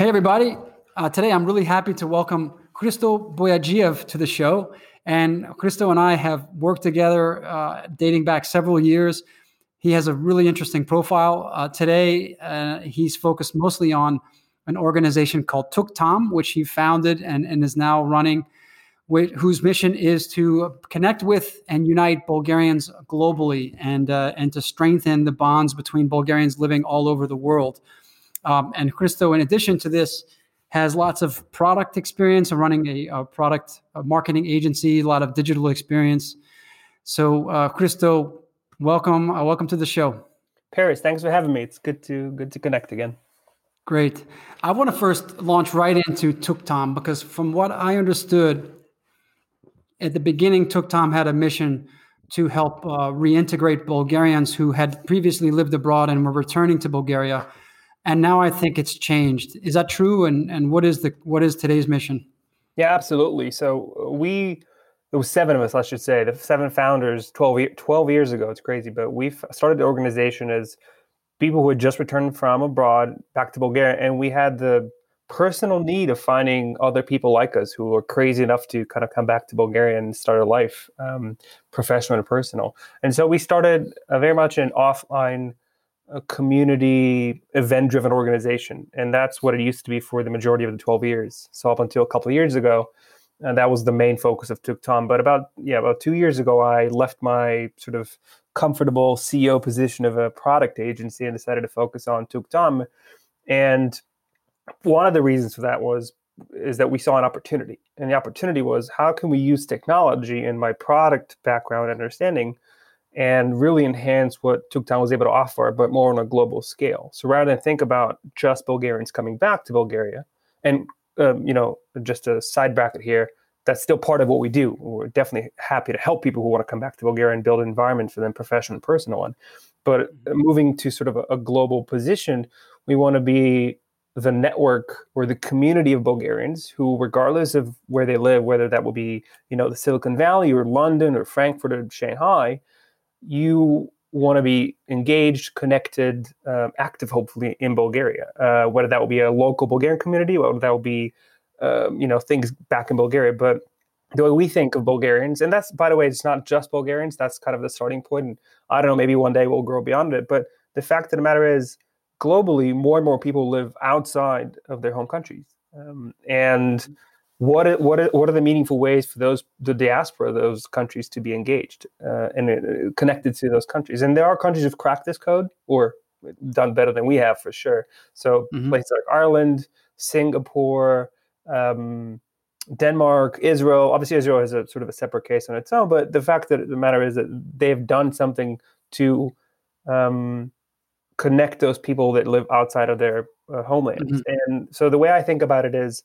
Hey, everybody. Uh, today, I'm really happy to welcome Christo Boyadjiev to the show. And Christo and I have worked together uh, dating back several years. He has a really interesting profile. Uh, today, uh, he's focused mostly on an organization called Tuktam, which he founded and, and is now running, whose mission is to connect with and unite Bulgarians globally and, uh, and to strengthen the bonds between Bulgarians living all over the world. Um, and Christo, in addition to this, has lots of product experience and running a, a, product a marketing agency, a lot of digital experience. So, uh, Christo, welcome, uh, welcome to the show. Paris, thanks for having me. It's good to good to connect again. Great. I want to first launch right into Tuktam because, from what I understood, at the beginning, Tuktam had a mission to help uh, reintegrate Bulgarians who had previously lived abroad and were returning to Bulgaria and now I think it's changed. Is that true? And and what is the what is today's mission? Yeah, absolutely. So uh, we there was seven of us, I should say, the seven founders 12, 12 years ago. It's crazy, but we started the organization as people who had just returned from abroad back to Bulgaria, and we had the personal need of finding other people like us who were crazy enough to kind of come back to Bulgaria and start a life, um, professional and personal. And so we started very much an offline a community event driven organization and that's what it used to be for the majority of the 12 years. So up until a couple of years ago and that was the main focus of tuktam but about yeah about two years ago i left my sort of comfortable ceo position of a product agency and decided to focus on tuktam and one of the reasons for that was is that we saw an opportunity. And the opportunity was how can we use technology in my product background understanding and really enhance what Tuktam was able to offer, but more on a global scale. So rather than think about just Bulgarians coming back to Bulgaria, and um, you know, just a side bracket here, that's still part of what we do. We're definitely happy to help people who want to come back to Bulgaria and build an environment for them, professional and personal one. But mm-hmm. moving to sort of a, a global position, we want to be the network or the community of Bulgarians who, regardless of where they live, whether that will be, you know, the Silicon Valley or London or Frankfurt or Shanghai, you want to be engaged, connected, um, active, hopefully in Bulgaria. Uh, whether that will be a local Bulgarian community, whether that will be, um, you know, things back in Bulgaria. But the way we think of Bulgarians, and that's by the way, it's not just Bulgarians. That's kind of the starting point. And I don't know, maybe one day we'll grow beyond it. But the fact of the matter is, globally, more and more people live outside of their home countries, um, and what are, what are, what are the meaningful ways for those the diaspora those countries to be engaged uh, and uh, connected to those countries and there are countries who've cracked this code or done better than we have for sure so mm-hmm. places like ireland singapore um, denmark israel obviously israel has a sort of a separate case on its own but the fact that the matter is that they've done something to um, connect those people that live outside of their uh, homelands mm-hmm. and so the way i think about it is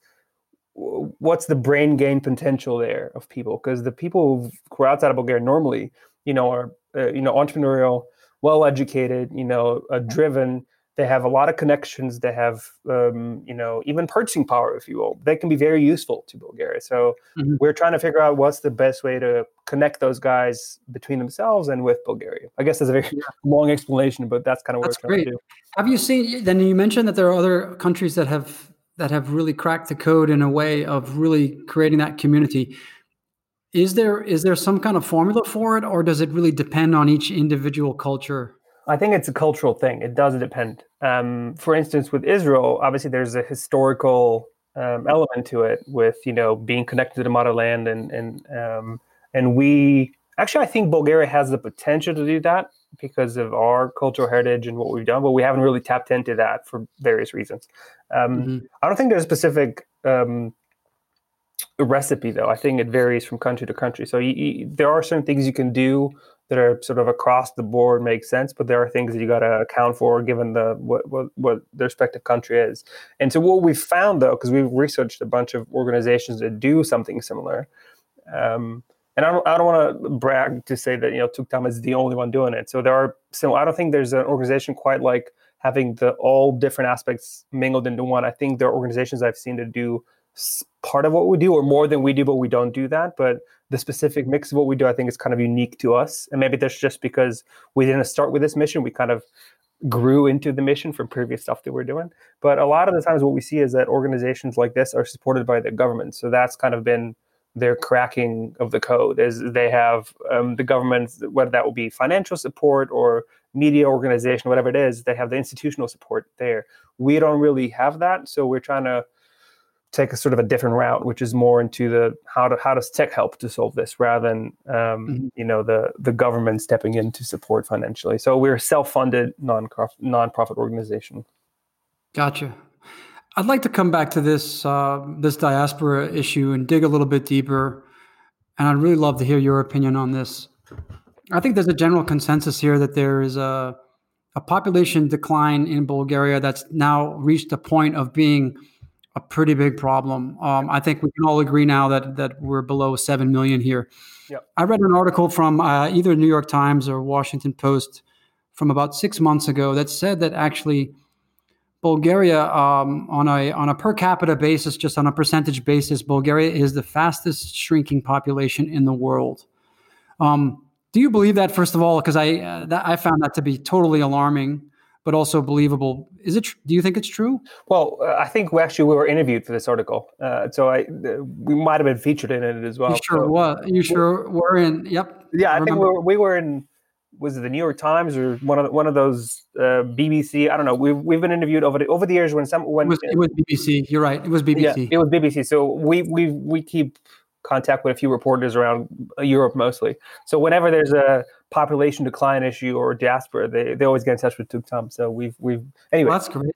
what's the brain gain potential there of people? Because the people who are outside of bulgaria normally you know are uh, you know entrepreneurial well educated you know uh, driven. They have a lot of connections. They have um, you know even purchasing power if you will. They can be very useful to bulgaria. So mm-hmm. we're trying to figure out what's the best way to connect those guys between themselves and with bulgaria. I guess that's a very yeah. long explanation but that's kind of what that's we're trying great. to do. Have you seen then you mentioned that there are other countries that have that have really cracked the code in a way of really creating that community. Is there is there some kind of formula for it, or does it really depend on each individual culture? I think it's a cultural thing. It does depend. Um, for instance, with Israel, obviously there's a historical um, element to it, with you know being connected to the motherland, and and um, and we actually I think Bulgaria has the potential to do that because of our cultural heritage and what we've done, but we haven't really tapped into that for various reasons. Um, mm-hmm. I don't think there's a specific um, recipe, though. I think it varies from country to country. So you, you, there are certain things you can do that are sort of across the board make sense, but there are things that you got to account for given the what, what what the respective country is. And so what we've found, though, because we've researched a bunch of organizations that do something similar. Um, and I don't, I don't want to brag to say that you know Tuktam is the only one doing it. So there are so I don't think there's an organization quite like having the all different aspects mingled into one. I think there are organizations I've seen that do part of what we do or more than we do, but we don't do that. But the specific mix of what we do, I think, is kind of unique to us. And maybe that's just because we didn't start with this mission. We kind of grew into the mission from previous stuff that we're doing. But a lot of the times, what we see is that organizations like this are supported by the government. So that's kind of been their cracking of the code. Is they have um, the government, whether that will be financial support or media organization, whatever it is, they have the institutional support there. We don't really have that, so we're trying to take a sort of a different route, which is more into the how to how does tech help to solve this rather than um, mm-hmm. you know the the government stepping in to support financially. So we're a self-funded non non-profit organization. Gotcha. I'd like to come back to this uh, this diaspora issue and dig a little bit deeper, and I'd really love to hear your opinion on this. I think there's a general consensus here that there is a a population decline in Bulgaria that's now reached a point of being a pretty big problem. Um, I think we can all agree now that that we're below seven million here. Yep. I read an article from uh, either New York Times or Washington Post from about six months ago that said that actually Bulgaria, um, on a on a per capita basis, just on a percentage basis, Bulgaria is the fastest shrinking population in the world. Um, do you believe that? First of all, because I uh, that, I found that to be totally alarming but also believable. Is it? Do you think it's true? Well, uh, I think we actually we were interviewed for this article, uh, so I uh, we might have been featured in it as well. You sure so, was. You sure were in. Yep. Yeah, I, I think we were, we were in. Was it the New York Times or one of the, one of those uh, BBC? I don't know. We've we've been interviewed over the over the years when some when it was, it was BBC. You're right. It was BBC. Yeah, it was BBC. So we we we keep contact with a few reporters around Europe mostly. So whenever there's a population decline issue or diaspora, they, they always get in touch with Tuktam. So we've we've anyway. Well, that's great.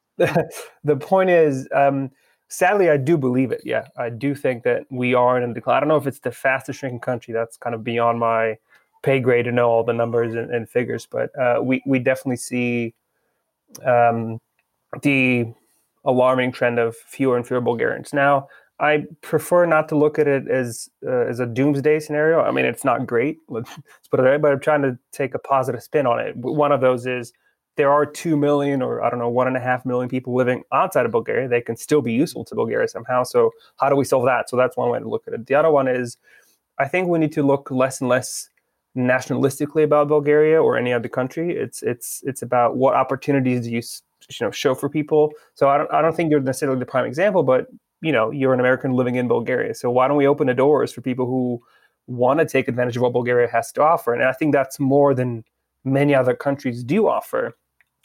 the point is, um, sadly, I do believe it. Yeah, I do think that we are in a decline. I don't know if it's the fastest shrinking country. That's kind of beyond my pay grade to know all the numbers and, and figures, but uh, we we definitely see um, the alarming trend of fewer and fewer Bulgarians now. I prefer not to look at it as uh, as a doomsday scenario. I mean, it's not great, let's put it way, but I'm trying to take a positive spin on it. One of those is there are two million or I don't know one and a half million people living outside of Bulgaria. They can still be useful to Bulgaria somehow. So how do we solve that? So that's one way to look at it. The other one is I think we need to look less and less nationalistically about Bulgaria or any other country. It's it's it's about what opportunities do you you know show for people. So I don't I don't think you're necessarily the prime example, but you know you're an American living in Bulgaria. So why don't we open the doors for people who want to take advantage of what Bulgaria has to offer? And I think that's more than many other countries do offer.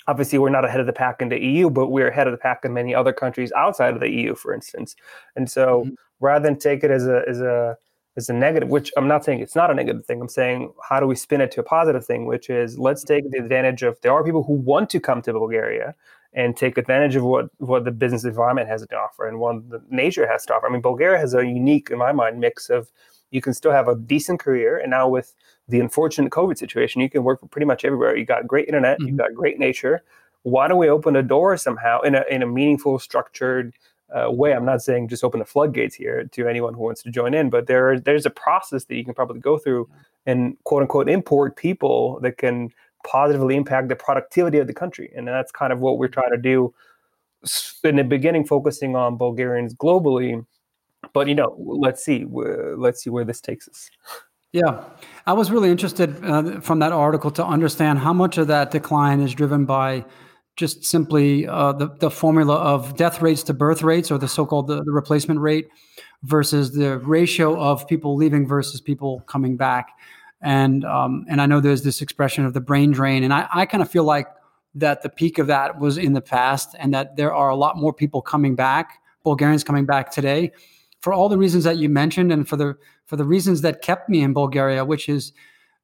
Obviously, we're not ahead of the pack in the EU, but we're ahead of the pack in many other countries outside of the EU, for instance. And so, mm-hmm. rather than take it as a as a as a negative, which I'm not saying it's not a negative thing. I'm saying how do we spin it to a positive thing, which is let's take the advantage of there are people who want to come to Bulgaria and take advantage of what what the business environment has to offer and what the nature has to offer. I mean, Bulgaria has a unique, in my mind, mix of you can still have a decent career, and now with the unfortunate COVID situation, you can work for pretty much everywhere. You got great internet, mm-hmm. you got great nature. Why don't we open a door somehow in a in a meaningful, structured uh, way? I'm not saying just open the floodgates here to anyone who wants to join in, but there there's a process that you can probably go through and quote unquote import people that can positively impact the productivity of the country. And that's kind of what we're trying to do in the beginning, focusing on Bulgarians globally. But you know, let's see, let's see where this takes us. Yeah, I was really interested uh, from that article to understand how much of that decline is driven by just simply uh, the the formula of death rates to birth rates, or the so-called the, the replacement rate, versus the ratio of people leaving versus people coming back. And um, and I know there's this expression of the brain drain, and I, I kind of feel like that the peak of that was in the past, and that there are a lot more people coming back, Bulgarians coming back today, for all the reasons that you mentioned, and for the for the reasons that kept me in Bulgaria, which is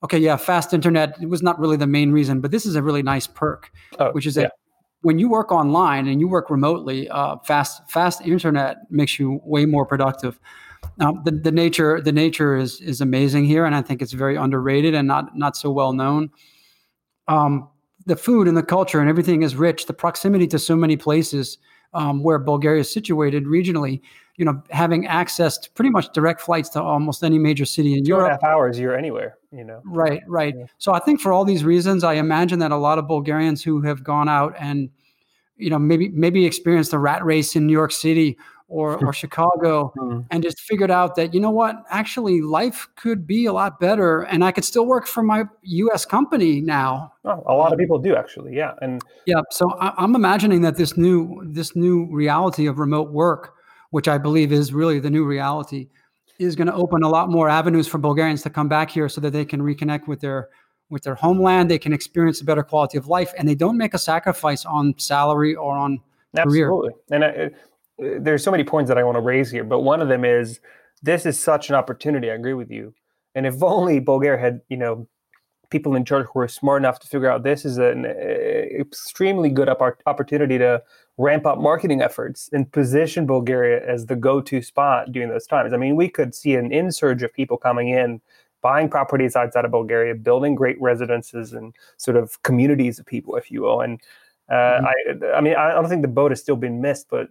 okay, yeah, fast internet was not really the main reason, but this is a really nice perk, oh, which is that when you work online and you work remotely, uh, fast fast internet makes you way more productive. Um, the, the nature the nature is is amazing here, and I think it's very underrated and not not so well known. Um, the food and the culture and everything is rich. The proximity to so many places um, where Bulgaria is situated regionally, you know, having access to pretty much direct flights to almost any major city in Two Europe. Two and a half hours, you're anywhere, you know. Right, right. Yeah. So I think for all these reasons, I imagine that a lot of Bulgarians who have gone out and, you know, maybe maybe experienced the rat race in New York City or, or Chicago Mm. and just figured out that, you know what, actually life could be a lot better and I could still work for my US company now. Oh, a lot of people do actually, yeah. And Yeah. So I, I'm imagining that this new this new reality of remote work, which I believe is really the new reality, is going to open a lot more avenues for Bulgarians to come back here so that they can reconnect with their with their homeland. They can experience a better quality of life, and they don't make a sacrifice on salary or on career. Absolutely. And I, uh, there's so many points that I want to raise here, but one of them is this is such an opportunity. I agree with you. And if only Bulgaria had, you know, people in charge who are smart enough to figure out this is an uh, extremely good oppor- opportunity to ramp up marketing efforts and position Bulgaria as the go-to spot during those times. I mean, we could see an insurge of people coming in, buying properties outside of Bulgaria, building great residences and sort of communities of people, if you will, and uh, Mhm. I, I mean, I don't think the boat has still been missed, but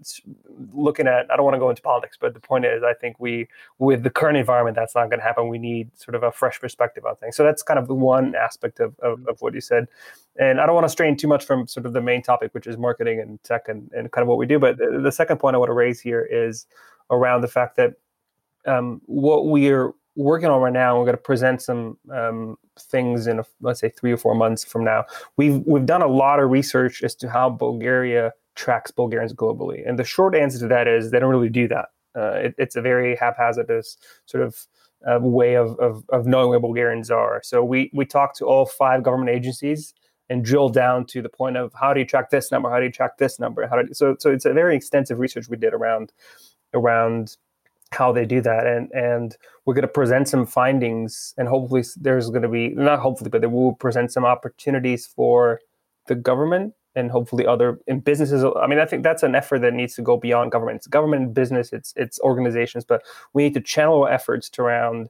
looking at, I don't want to go into politics, but the point is, I think we, with the current environment, that's not going to happen. We need sort of a fresh perspective on things. So that's kind of the one aspect of, of, of what you said. And I don't want to strain too much from sort of the main topic, which is marketing and tech and, and kind of what we do. But the, the second point I want to raise here is around the fact that um, what we're working on right now, we're going to present some um, things in, a, let's say, three or four months from now we've we've done a lot of research as to how Bulgaria tracks Bulgarians globally, and the short answer to that is they don't really do that. Uh, it, it's a very haphazardous sort of uh, way of, of of knowing where Bulgarians are. So we we talked to all five government agencies and drill down to the point of how do you track this number, how do you track this number, how do so so it's a very extensive research we did around around how they do that and and we're going to present some findings and hopefully there's going to be not hopefully but they will present some opportunities for the government and hopefully other in businesses i mean i think that's an effort that needs to go beyond government. It's government and business it's it's organizations but we need to channel our efforts to around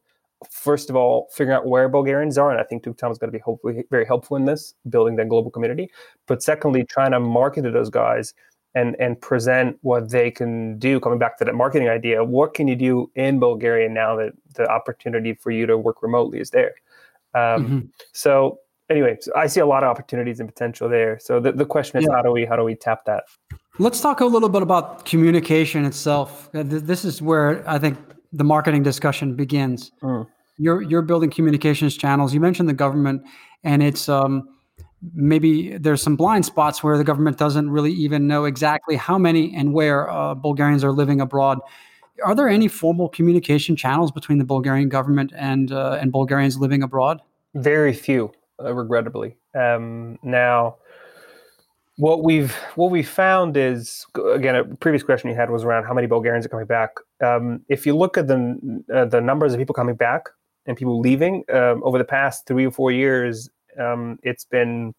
first of all figuring out where bulgarians are and i think tuktam is going to be hopefully very helpful in this building that global community but secondly trying to market to those guys and and present what they can do coming back to that marketing idea what can you do in bulgaria now that the opportunity for you to work remotely is there um, Mhm. so anyway so i see a lot of opportunities and potential there so the, the question is Yeah. how do we how do we tap that Let's talk a little bit about communication itself. Uh, This is where I think the marketing discussion begins. Mm. You're you're building communications channels. You mentioned the government, and it's um, maybe there's some blind spots where the government doesn't really even know exactly how many and where uh, Bulgarians are living abroad. Are there any formal communication channels between the Bulgarian government and uh, and Bulgarians living abroad? very few uh, regrettably um, now what we've what we found is again a previous question you had was around how many Bulgarians are coming back. Um, if you look at the uh, the numbers of people coming back and people leaving um, over the past three or four years, um, it's been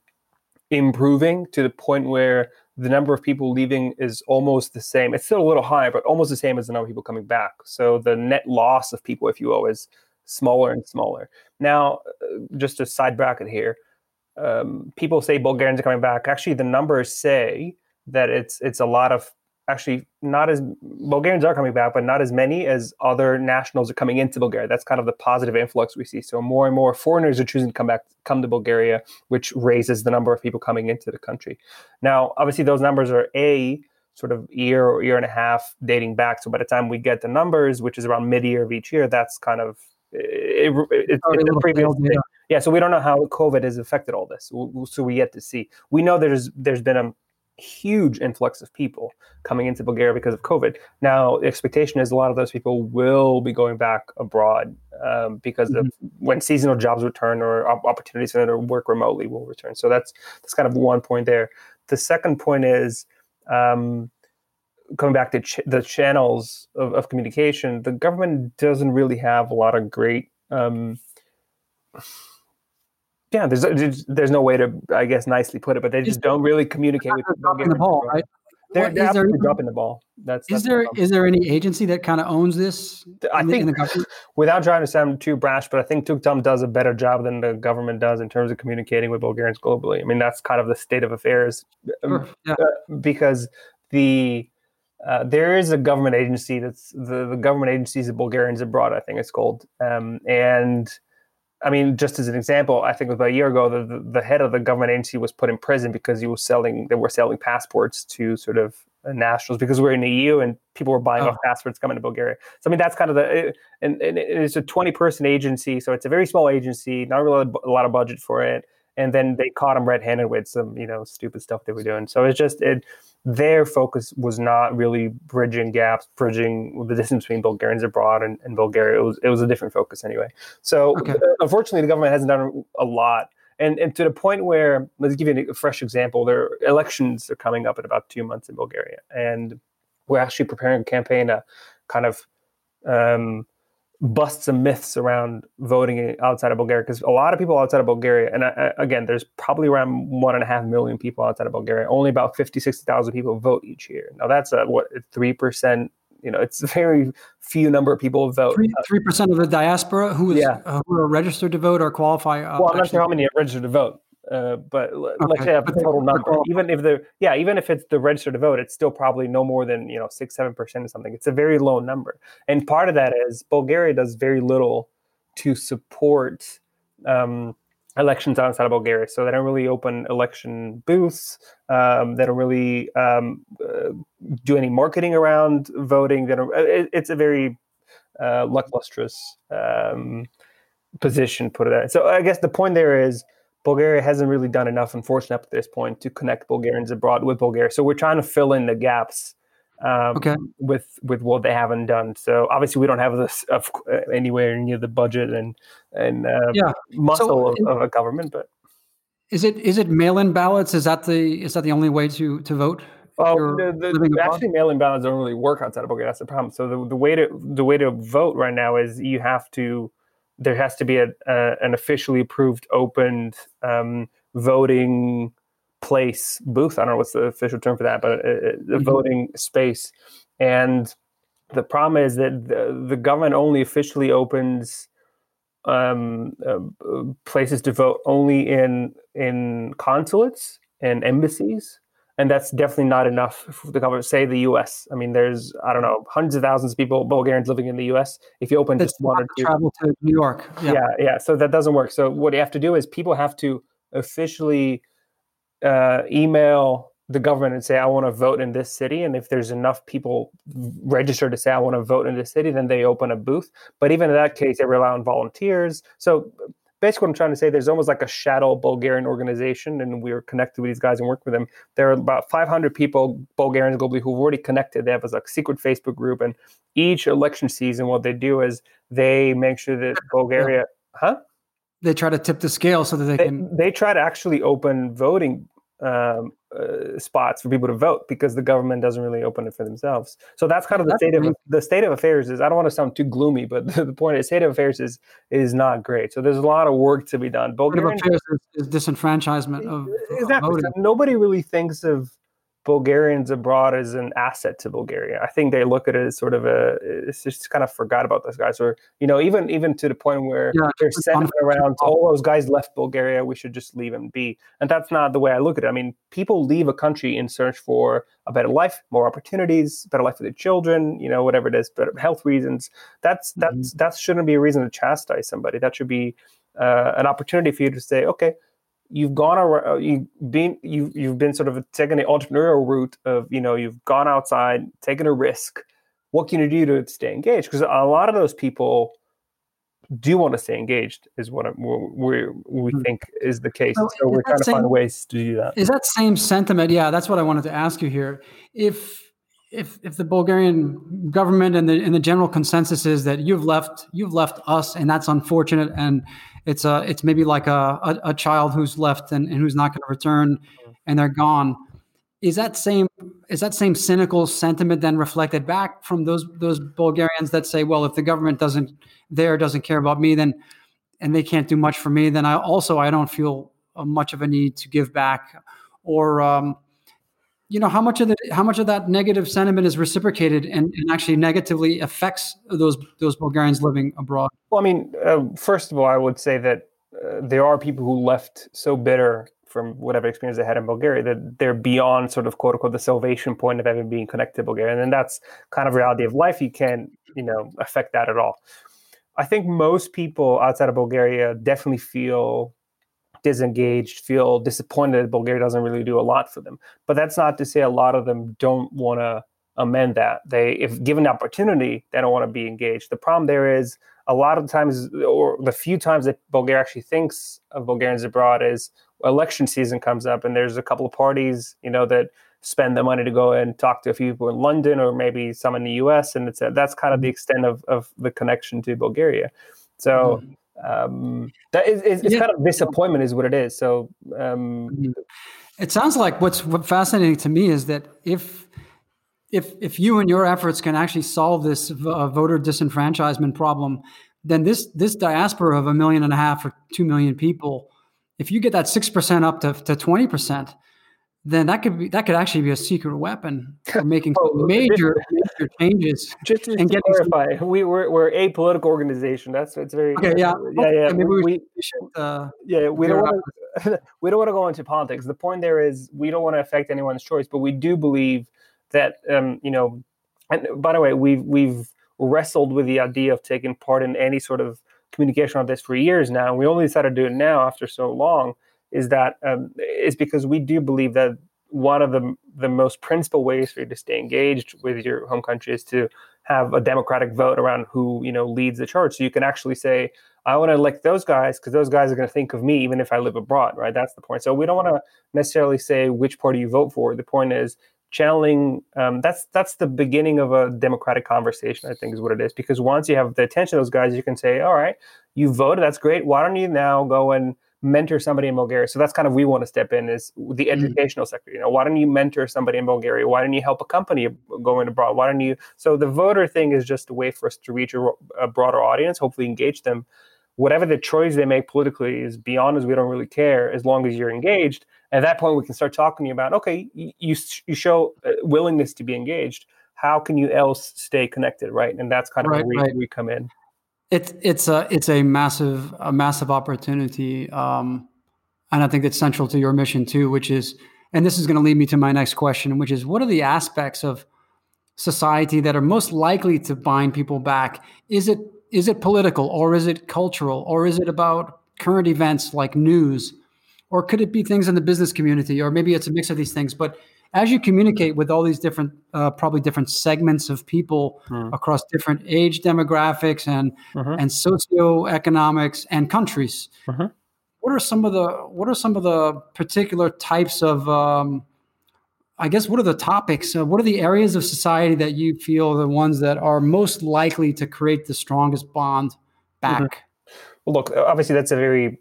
improving to the point where the number of people leaving is almost the same. It's still a little high, but almost the same as the number of people coming back. So the net loss of people, if you will, is smaller and smaller. Now, uh, just a side bracket here um, people say Bulgarians are coming back. Actually, the numbers say that it's it's a lot of actually not as Bulgarians are coming back, but not as many as other nationals are coming into Bulgaria. That's kind of the positive influx we see. So more and more foreigners are choosing to come back, come to Bulgaria, which raises the number of people coming into the country. Now, obviously, those numbers are a sort of year or year and a half dating back. So by the time we get the numbers, which is around mid year of each year, that's kind of it, it, it's previous thing. Yeah, so we don't know how COVID has affected all this. So we yet to see. We know there's there's been a huge influx of people coming into Bulgaria because of COVID. Now, the expectation is a lot of those people will be going back abroad um, because of when seasonal jobs return or opportunities to work remotely will return. So that's that's kind of one point there. The second point is. Um, coming back to ch- the channels of, of communication, the government doesn't really have a lot of great. Um, yeah, there's, there's there's no way to, I guess, nicely put it, but they just don't really communicate with dropping the ball, right? They're, they're is there dropping the ball. That's, Is that's the there problem. is there any agency that kind of owns this? I in the- think the without trying to sound too brash, but I think Tuktam does a better job than the government does in terms of communicating with Bulgarians globally. I mean, that's kind of the state of affairs. Um, Sure, yeah. uh, because the uh, there is a government agency that's the, the government agencies of Bulgarians abroad, I think it's called. Um, and I mean, just as an example, I think about a year ago, the, the, head of the government agency was put in prison because he was selling, they were selling passports to sort of nationals because we're in the EU and people were buying Oh. off passports coming to Bulgaria. So I mean that's kind of the and, and it's a 20 person agency, so it's a very small agency, not really a lot of budget for it. And then they caught him red handed with some you know stupid stuff they were doing. So it's just it their focus was not really bridging gaps, bridging the distance between Bulgarians abroad and, and Bulgaria. It was it was a different focus anyway. So Okay. uh, unfortunately, the government hasn't done a lot, and and to the point where let's give you a fresh example. their elections are coming up in about two months in Bulgaria, and we're actually preparing a campaign to kind of um, bust some myths around voting outside of Bulgaria because a lot of people outside of Bulgaria, and I, I- again, there's probably around one and a half million people outside of Bulgaria. Only about 50, 60,000 people vote each year. Now that's a, what three percent. You know, it's a very few number of people vote. Three percent of the diaspora who is Yeah. uh, who are registered to vote or qualify. Uh, well, I'm not sure how many are registered to vote, uh, but l- let's say a total number. Even if the yeah, even if it's the registered to vote, it's still probably no more than you know six seven percent or something. It's a very low number, and part of that is Bulgaria does very little to support um, elections outside of Bulgaria. So they don't really open election booths. Um, they don't really um, uh, do any marketing around voting. They don't. It, it's a very uh, lacklustrous um, position. Put it that. So I guess the point there is Bulgaria hasn't really done enough, unfortunately, up to this point, to connect Bulgarians abroad with Bulgaria. So we're trying to fill in the gaps. Um, Okay. With with what they haven't done, so obviously we don't have this of, uh, anywhere near the budget and and uh, Yeah. muscle of, of a government. But Is it is it mail-in ballots? Is that the is that the only way to to vote? Oh, the, the, actually, mail-in ballots don't really work outside of Bulgaria. That's the problem. So the, the way to the way to vote right now is you have to there has to be a, a an officially approved opened um, voting place booth. I don't know what's the official term for that, but a, a Mhm. voting space. And the problem is that the, the government only officially opens um, uh, uh, places to vote only in in consulates and embassies, and that's definitely not enough for the government. Say the U.S. I mean, there's I don't know hundreds of thousands of people Bulgarians living in the U.S. If you open That's just one or two, travel to New York. Yeah. yeah, yeah. So that doesn't work. So what you have to do is people have to officially uh, email the government and say, I want to vote in this city. And if there's enough people registered to say, I want to vote in this city, then they open a booth. But even in that case, they rely on volunteers. So basically, what I'm trying to say, there's almost like a shadow Bulgarian organization, and we're connected with these guys and work with them. There are about 500 people, Bulgarians globally, who've already connected. They have a like, secret Facebook group. And each election season, what they do is they make sure that Bulgaria, huh? They try to tip the scale so that they they, can. they try to actually open voting um, uh, spots for people to vote because the government doesn't really open it for themselves. So that's kind of the That's state of the state of affairs. Is I don't want to sound too gloomy, but the, the point is, state of affairs is is not great. So there's a lot of work to be done. Sort of affairs is, is disenfranchisement of, of exactly. So nobody really thinks of Bulgarians abroad as an asset to Bulgaria. I think they look at it as sort of a it's just kind of forgot about those guys, or you know, even even to the point where Yeah, they're sending around, all those guys left Bulgaria, we should just leave them be. And that's not the way I look at it. I mean, people leave a country in search for a better life, more opportunities, better life for their children, you know, whatever it is, better health reasons. That's that's that shouldn't be a reason to chastise somebody. That should be uh, an opportunity for you to say, okay, you've gone around, you've been you've, you've been sort of taking the entrepreneurial route of you know you've gone outside, taken a risk. What can you do to stay engaged? Because a lot of those people do want to stay engaged, is what we we Hmm. think is the case. So So, we're that trying to find ways to do that. Is that same sentiment? Yeah, that's what I wanted to ask you here. If if if the Bulgarian government and the and the general consensus is that you've left you've left us and that's unfortunate and it's a it's maybe like a a, a child who's left and, and who's not going to return and they're gone. Is that same is that same cynical sentiment then reflected back from those those Bulgarians that say, well, if the government doesn't there doesn't care about me, then and they can't do much for me, then I also I don't feel uh, much of a need to give back, or um, you know how much of the how much of that negative sentiment is reciprocated and, and actually negatively affects those those Bulgarians living abroad. Well, I mean, uh, first of all, I would say that uh, there are people who left so bitter from whatever experience they had in Bulgaria that they're beyond sort of quote unquote the salvation point of ever being connected to Bulgaria. And then that's kind of reality of life. You can't, you know, affect that at all. I think most people outside of Bulgaria definitely feel disengaged, feel disappointed that Bulgaria doesn't really do a lot for them. But that's not to say a lot of them don't want to amend that. They, if given the opportunity, they don't want to be engaged. The problem there is a lot of times, or the few times that Bulgaria actually thinks of Bulgarians abroad is election season comes up, and there's a couple of parties, you know, that spend the money to go and talk to a few people in London or maybe some in the U.S. And it's a, that's kind of the mm-hmm. extent of, of the connection to Bulgaria. So mm-hmm. Um, that is it's, yeah. kind of disappointment is what it is. So um, mm-hmm. it sounds like what's what fascinating to me is that if if if you and your efforts can actually solve this uh, voter disenfranchisement problem, then this this diaspora of a million and a half or two million people, if you get that six percent up to to twenty percent, then that could be that could actually be a secret weapon for making oh, major major changes. Just to, and to clarify, some, we we're, we're a political organization. That's it's very okay. Yeah, yeah, yeah. Maybe we, we should, uh, yeah, we don't want to we don't want to go into politics. The point there is we don't want to affect anyone's choice, but we do believe that um, you know, and by the way, we've we've wrestled with the idea of taking part in any sort of communication on this for years now. And we only decided to do it now after so long. Is that um, is because we do believe that one of the the most principal ways for you to stay engaged with your home country is to have a democratic vote around who you know leads the charge. So you can actually say, I want to elect those guys because those guys are going to think of me even if I live abroad, right? That's the point. So we don't want to necessarily say which party you vote for. The point is channeling um, that's that's the beginning of a democratic conversation i think is what it is because once you have the attention of those guys you can say all right you voted that's great why don't you now go and mentor somebody in bulgaria so that's kind of we want to step in is the mm. educational mm-hmm. sector you know why don't you mentor somebody in bulgaria why don't you help a company going abroad why don't you so the voter thing is just a way for us to reach a, a broader audience hopefully engage them whatever the choice they make politically is beyond us we don't really care as long as you're engaged at that point, we can start talking to you about okay, you you show uh, willingness to be engaged. How can you else stay connected, right? And that's kind of right, where we, right. we come in. It's it's a it's a massive a massive opportunity, um, and I think it's central to your mission too, which is, and this is going to lead me to my next question, which is, what are the aspects of society that are most likely to bind people back? Is it is it political, or is it cultural, or is it about current events like news? or could it be things in the business community or maybe it's a mix of these things but as you communicate with all these different uh, probably different segments of people mm. across different age demographics and mm-hmm. and socioeconomics and countries mm-hmm. what are some of the what are some of the particular types of um, i guess what are the topics uh, what are the areas of society that you feel the ones that are most likely to create the strongest bond back mm-hmm. well look obviously that's a very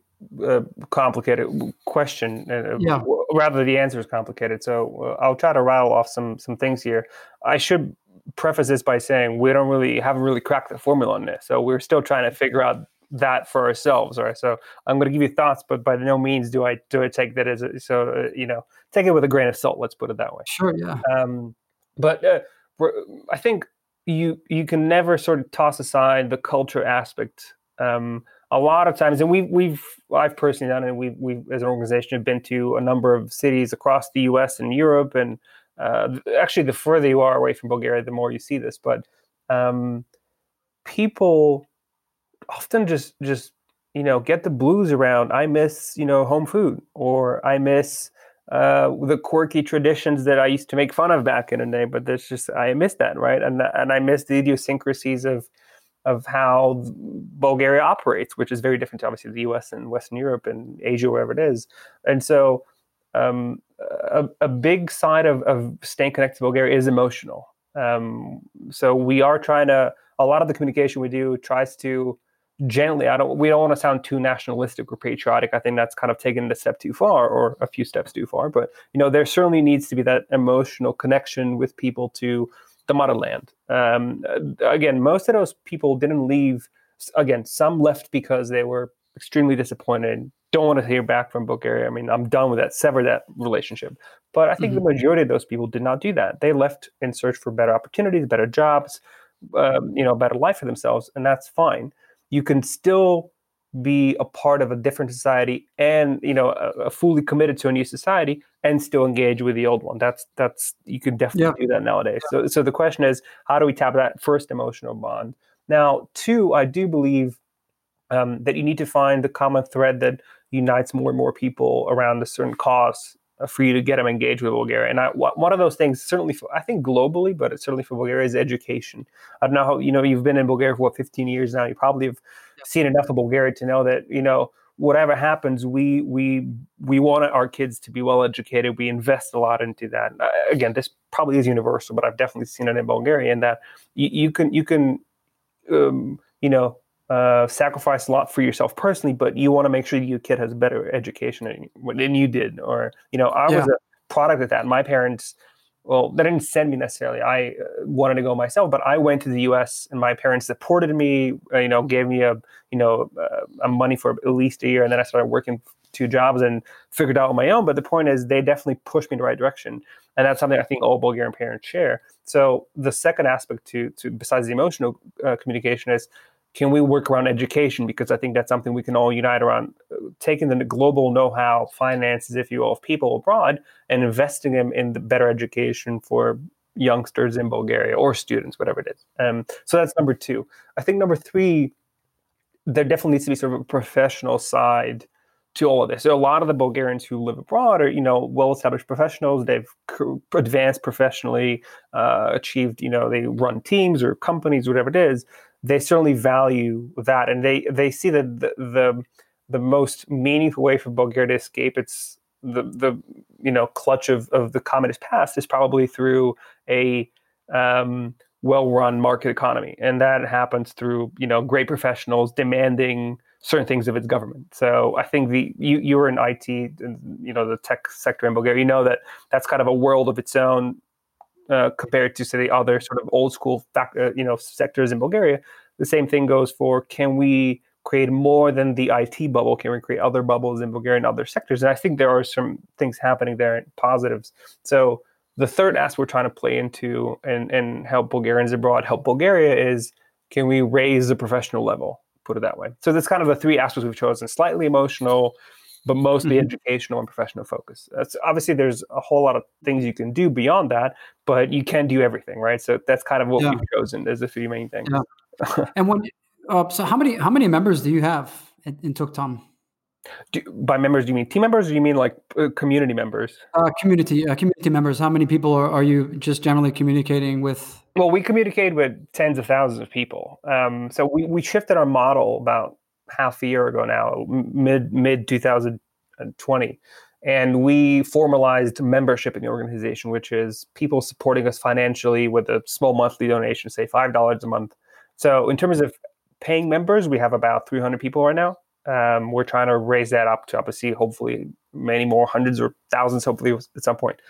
complicated question. Uh, yeah. Rather, the answer is complicated. So uh, I'll try to rattle off some some things here. I should preface this by saying we don't really haven't really cracked the formula on this. So we're still trying to figure out that for ourselves. Right. So I'm going to give you thoughts, but by no means do I do I take that as a, so uh, you know take it with a grain of salt. Let's put it that way. Sure. Yeah. Um, but uh, I think you you can never sort of toss aside the culture aspect. Um, a lot of times, and we've we've I've personally done it. We've we as an organization have been to a number of cities across the U.S. and Europe, and uh, actually, the further you are away from Bulgaria, the more you see this. But um, people often just just you know get the blues around. I miss you know home food, or I miss uh, the quirky traditions that I used to make fun of back in the day. But there's just I miss that, right? And and I miss the idiosyncrasies of of how Bulgaria operates, which is very different to obviously the U.S. and Western Europe and Asia, wherever it is. And so, um, a, a, big side of, of staying connected to Bulgaria is emotional. Um, so we are trying to. A lot of the communication we do tries to gently. I don't. We don't want to sound too nationalistic or patriotic. I think that's kind of taken a step too far, or a few steps too far. But you know, there certainly needs to be that emotional connection with people to the motherland. Um, again, most of those people didn't leave. Again, some left because they were extremely disappointed. Don't want to hear back from Bulgaria. I mean, I'm done with that. Sever that relationship. But I think mm-hmm. the majority of those people did not do that. They left in search for better opportunities, better jobs, um, you know, better life for themselves, and that's fine. You can still be a part of a different society and you know a, a fully committed to a new society and still engage with the old one that's that's you can definitely yeah. do that nowadays so so the question is how do we tap that first emotional bond now two i do believe um, that you need to find the common thread that unites more and more people around a certain cause uh, for you to get them engaged with Bulgaria. And I, one of those things, certainly, for, I think globally, but it's certainly for Bulgaria, is education. I don't know how you know you've been in Bulgaria for what 15 years now. You probably have seen enough of Bulgaria to know that you know whatever happens, we we we want our kids to be well educated. We invest a lot into that. Uh, again, this probably is universal, but I've definitely seen it in Bulgaria. And that you, you can you can um, you know uh, sacrifice a lot for yourself personally, but you want to make sure your kid has a better education than you did. Or you know, I yeah. was a product of that. My parents well, they didn't send me necessarily. I uh, wanted to go myself, but I went to the U.S. and my parents supported me. Uh, you know, gave me a you know uh, a money for at least a year, and then I started working two jobs and figured out on my own. But the point is, they definitely pushed me in the right direction, and that's something I think all Bulgarian parents share. So the second aspect to to besides the emotional uh, communication is can we work around education? Because I think that's something we can all unite around uh, taking the global know how, finances, if you will, of people abroad and investing them in the better education for youngsters in Bulgaria or students, whatever it is. Um, so that's number two. I think number three, there definitely needs to be sort of a professional side to all of this. So a lot of the Bulgarians who live abroad are, you know, well-established professionals. They've advanced professionally, uh, achieved, you know, they run teams or companies, whatever it is they certainly value that, and they they see that the, the the most meaningful way for Bulgaria to escape its the the you know clutch of, of the communist past is probably through a um, well-run market economy, and that happens through you know great professionals demanding certain things of its government. So I think the you you were in IT, you know the tech sector in Bulgaria. You know that that's kind of a world of its own. Uh, compared to say the other sort of old school fact, uh, you know sectors in Bulgaria. The same thing goes for can we create more than the IT bubble? Can we create other bubbles in Bulgaria and other sectors? And I think there are some things happening there, and positives. So the third aspect we're trying to play into and, and help Bulgarians abroad, help Bulgaria is can we raise the professional level? Put it that way. So that's kind of the three aspects we've chosen: slightly emotional, but mostly mm-hmm. educational and professional focus. That's obviously there's a whole lot of things you can do beyond that, but you can do everything, right? So that's kind of what yeah. we've chosen as the three main things. Yeah. and when uh, so how many how many members do you have in, in Tuktam? Do, by members, do you mean team members, or do you mean like uh, community members? Uh, community uh, community members. How many people are, are you just generally communicating with? Well, we communicate with tens of thousands of people. Um, so we, we shifted our model about half a year ago now, mid mid 2020, and we formalized membership in the organization, which is people supporting us financially with a small monthly donation, say five dollars a month. So in terms of paying members, we have about 300 people right now. Um, we're trying to raise that up to obviously, hopefully, many more hundreds or thousands, hopefully, at some point.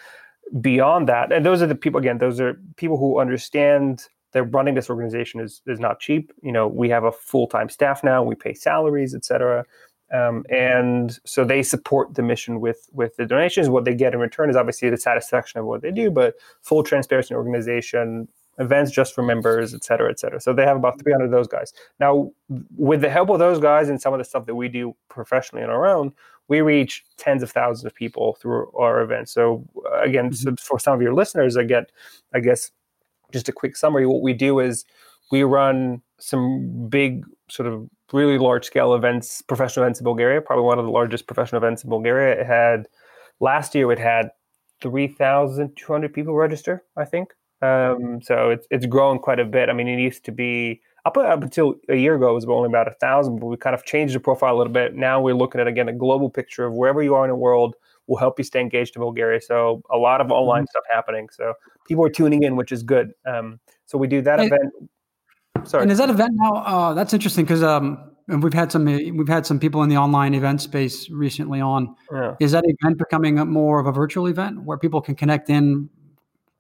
Beyond that, and those are the people again. Those are people who understand they're running this organization is is not cheap. You know, we have a full time staff now. We pay salaries, et cetera. Um, and so they support the mission with with the donations. What they get in return is obviously the satisfaction of what they do, but full transparency organization, events just for members, et cetera, et cetera. So they have about 300 of those guys. Now, with the help of those guys and some of the stuff that we do professionally on our own, we reach tens of thousands of people through our events. So again, mm-hmm. so for some of your listeners, I get, I guess, just a quick summary, what we do is we run some big, sort of really large scale events, professional events in Bulgaria, probably one of the largest professional events in Bulgaria. It had last year, it had 3,200 people register, I think. Um, so it's, it's grown quite a bit. I mean, it used to be up, up until a year ago, it was only about a thousand, but we kind of changed the profile a little bit. Now we're looking at, again, a global picture of wherever you are in the world, will help you stay engaged in Bulgaria. So a lot of online mm-hmm. stuff happening. So people are tuning in, which is good. Um, so we do that and, event. Sorry. And is that event now? Uh, that's interesting because um, and we've had some we've had some people in the online event space recently on. Yeah. Is that event becoming more of a virtual event where people can connect in?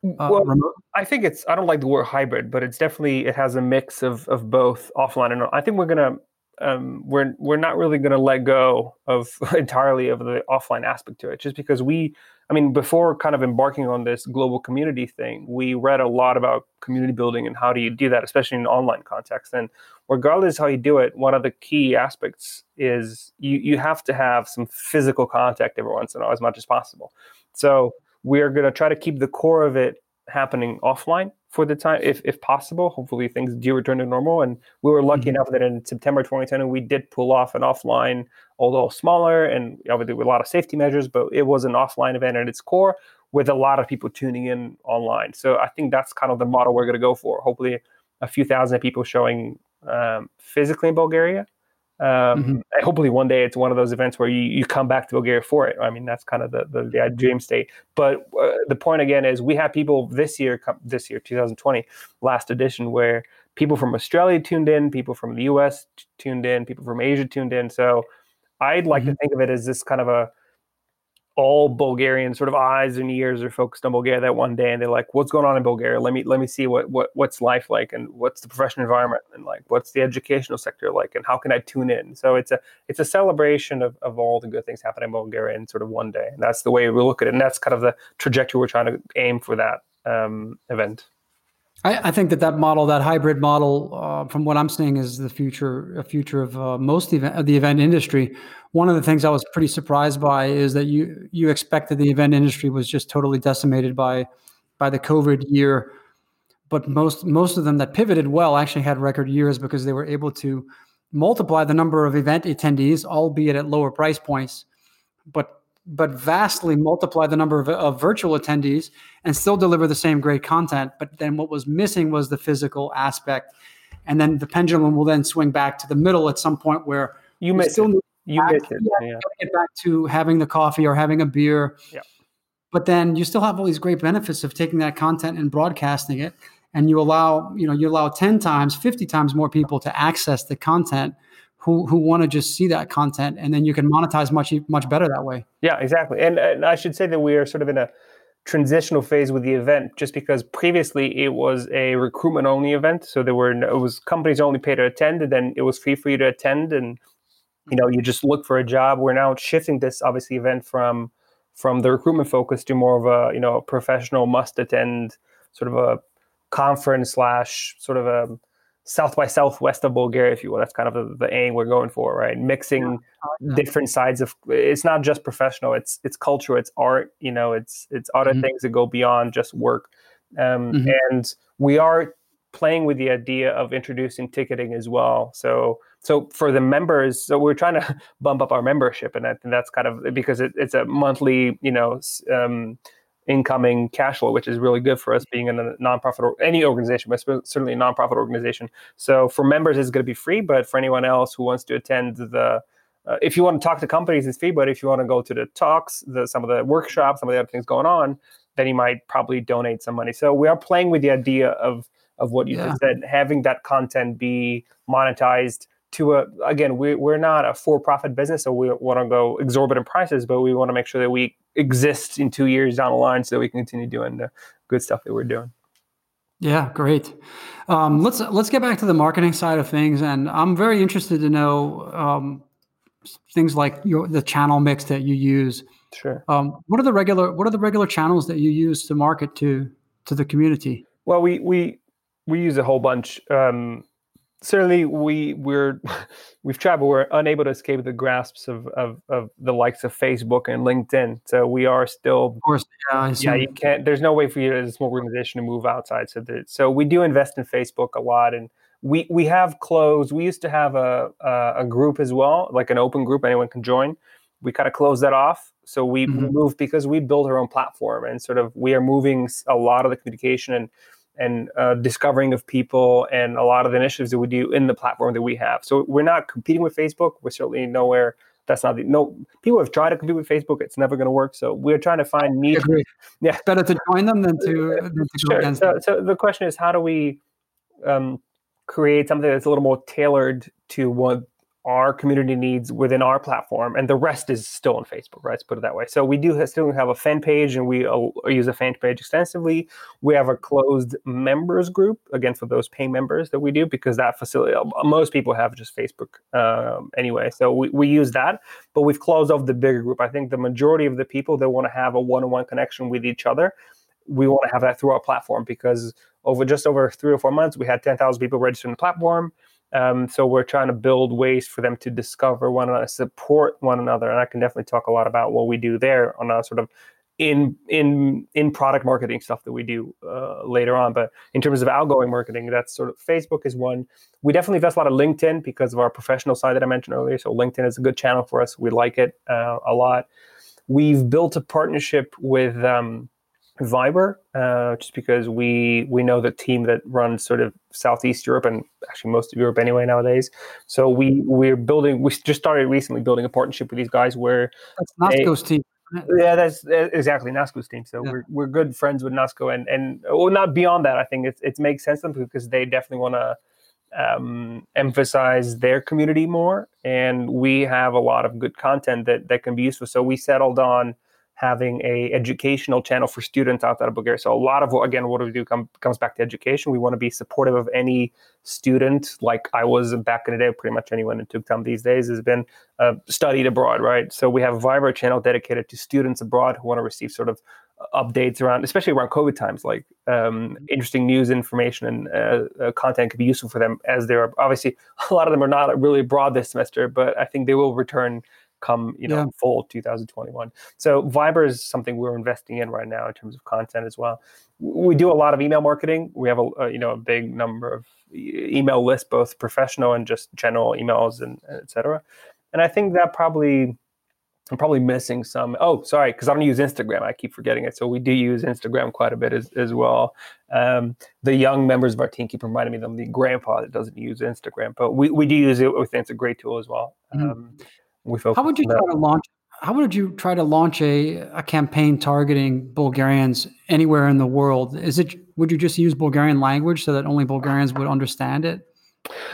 Uh, well, remote? I think it's. I don't like the word hybrid, but it's definitely it has a mix of of both offline and. I think we're gonna um, we're we're not really going to let go of entirely of the offline aspect to it, just because we, I mean, before kind of embarking on this global community thing, we read a lot about community building and how do you do that, especially in an online context. And regardless how you do it, one of the key aspects is you you have to have some physical contact every once in a while as much as possible. So we're going to try to keep the core of it happening offline for the time, if, if possible. Hopefully, things do return to normal. And we were lucky mm-hmm. enough that in September 2020, we did pull off an offline, although smaller and obviously with a lot of safety measures, but it was an offline event at its core with a lot of people tuning in online. So I think that's kind of the model we're going to go for. Hopefully, a few thousand people showing um, physically in Bulgaria um, mm-hmm. Hopefully, one day it's one of those events where you, you come back to Bulgaria for it. I mean, that's kind of the, the, the dream state. But uh, the point again is we have people this year, this year, 2020, last edition, where people from Australia tuned in, people from the US tuned in, people from Asia tuned in. So I'd like mm-hmm. to think of it as this kind of a all Bulgarian sort of eyes and ears are focused on Bulgaria that one day, and they're like, "What's going on in Bulgaria? Let me let me see what what what's life like, and what's the professional environment, and like what's the educational sector like, and how can I tune in?" So it's a it's a celebration of, of all the good things happening in Bulgaria in sort of one day, and that's the way we look at it, and that's kind of the trajectory we're trying to aim for that um, event. I, I, think that that model, that hybrid model, uh, from what I'm seeing, is the future, a future of uh, most event, of the event industry. One of the things I was pretty surprised by is that you you expected the event industry was just totally decimated by by the COVID year, but most most of them that pivoted well actually had record years because they were able to multiply the number of event attendees, albeit at lower price points, but but vastly multiply the number of, of, virtual attendees and still deliver the same great content. But then what was missing was the physical aspect. And then the pendulum will then swing back to the middle at some point where you may still need you miss it. Yeah. Get back to having the coffee or having a beer. Yeah. But then you still have all these great benefits of taking that content and broadcasting it. And you allow, you know, you allow 10 times, 50 times more people to access the content who who want to just see that content and then you can monetize much much better that way. Yeah exactly. And, and i should say that we are sort of in a transitional phase with the event just because previously it was a recruitment only event. So there were it was companies only pay to attend and then it was free for you to attend and you know you just look for a job. We're now shifting this obviously event from from the recruitment focus to more of a you know professional must attend sort of a conference slash sort of a south by southwest of Bulgaria, if you will. That's kind of the, the aim we're going for, right? Mixing yeah. different sides of it's not just professional, it's it's culture, it's art, you know, it's it's other mm-hmm. things that go beyond just work. Um, mm-hmm. And we are playing with the idea of introducing ticketing as well. So so for the members, so we're trying to bump up our membership, and I think that's kind of because it, it's a monthly, you know. Um, incoming cash flow, which is really good for us being in a nonprofit or any organization, but certainly a nonprofit organization. So for members, it's going to be free, but for anyone else who wants to attend the uh, if you want to talk to companies, it's free. But if you want to go to the talks, the, some of the workshops, some of the other things going on, then you might probably donate some money. So we are playing with the idea of of what you yeah. just said, having that content be monetized to a again we, we're not a for-profit business so we want to go exorbitant prices but we want to make sure that we exist in two years down the line so that we can continue doing the good stuff that we're doing. Yeah great. Um, let's let's get back to the marketing side of things and i'm very interested to know um, things like your the channel mix that you use. Sure. Um, what are the regular what are the regular channels that you use to market to to the community? Well we we we use a whole bunch um, certainly we we're we've traveled we're unable to escape the grasps of, of of the likes of facebook and linkedin. So we are still of course yeah, yeah you can't there's no way for you as a small organization to move outside. So that so we do invest in facebook a lot and we we have closed we used to have a a, a group as well like an open group anyone can join. We kind of closed that off. So we mm-hmm. moved because we built our own platform and sort of we are moving a lot of the communication and and uh, discovering of people and a lot of the initiatives that we do in the platform that we have. So we're not competing with Facebook. We're certainly nowhere. That's not the no. People have tried to compete with Facebook. It's never going to work. So we're trying to find niche. Yeah, it's better to join them than to, than to sure. so, so, the question is, how do we um, create something that's a little more tailored to what our community needs within our platform, and the rest is still on Facebook, right? Let's put it that way. So we do still have a fan page, and we uh, use a fan page extensively. We have a closed members group again for those paying members that we do because that facility uh, most people have just Facebook um, anyway. So we, we use that, but we've closed off the bigger group. I think the majority of the people that want to have a one-on-one connection with each other, we want to have that through our platform because over just over three or four months, we had ten thousand people registered in the platform um, so we're trying to build ways for them to discover one another, support one another, and I can definitely talk a lot about what we do there on a sort of in in in product marketing stuff that we do uh, later on. But in terms of outgoing marketing, that's sort of Facebook is one. We definitely invest a lot of LinkedIn because of our professional side that I mentioned earlier. So LinkedIn is a good channel for us. We like it uh, a lot. We've built a partnership with. Um, Viber, uh, just because we we know the team that runs sort of Southeast Europe and actually most of Europe anyway nowadays. So we we're building. We just started recently building a partnership with these guys where that's Nasco's team. Yeah, that's exactly Nasco's team. So yeah. we're we're good friends with Nasco, and and well, not beyond that. I think it it makes sense them because they definitely want to um, emphasize their community more, and we have a lot of good content that that can be useful. So we settled on having a educational channel for students outside of Bulgaria. So a lot of what, again, what we do come, comes back to education. We want to be supportive of any student, like I was back in the day. Pretty much anyone in Tuktam these days has been uh, studied abroad, right? So we have a Viber channel dedicated to students abroad who want to receive sort of updates around, especially around COVID times, like um, interesting news, information, and uh, uh, content could be useful for them. As there are obviously a lot of them are not really abroad this semester, but I think they will return come you know yeah. fall 2021 so viber is something we're investing in right now in terms of content as well. We do a lot of email marketing. We have a, a you know a big number of email lists both professional and just general emails and, and etc and i think that probably i'm probably missing some oh sorry because i don't use instagram. I keep forgetting it. So we do use instagram quite a bit as, as well. Um, the young members of our team keep reminding me of them the grandpa that doesn't use instagram but we, we do use it we think it's a great tool as well. Mm-hmm. We How would you try to launch? How would you try to launch a, a campaign targeting Bulgarians anywhere in the world? Is it would you just use Bulgarian language so that only Bulgarians would understand it?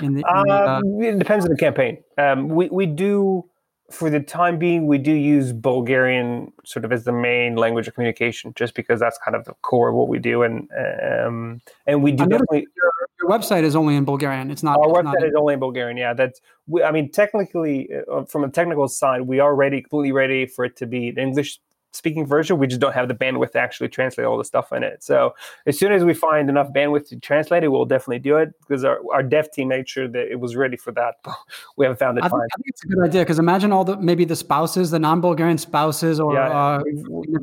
In the, in the, uh, um, it depends on the campaign. Um, we we do for the time being, we do use Bulgarian sort of as the main language of communication, just because that's kind of the core of what we do, and um, and we do definitely. Your, your, website is only in Bulgarian. It's not. Our it's website not is only in Bulgarian. Yeah, that's. We, I mean, technically, uh, from a technical side, we are ready, completely ready for it to be an English speaking version. We just don't have the bandwidth to actually translate all the stuff in it. So as soon as we find enough bandwidth to translate it, we'll definitely do it because our, our dev team made sure that it was ready for that. we haven't found the I. Think, I think it's a good idea because imagine all the maybe the spouses, the non-Bulgarian spouses, or yeah, uh,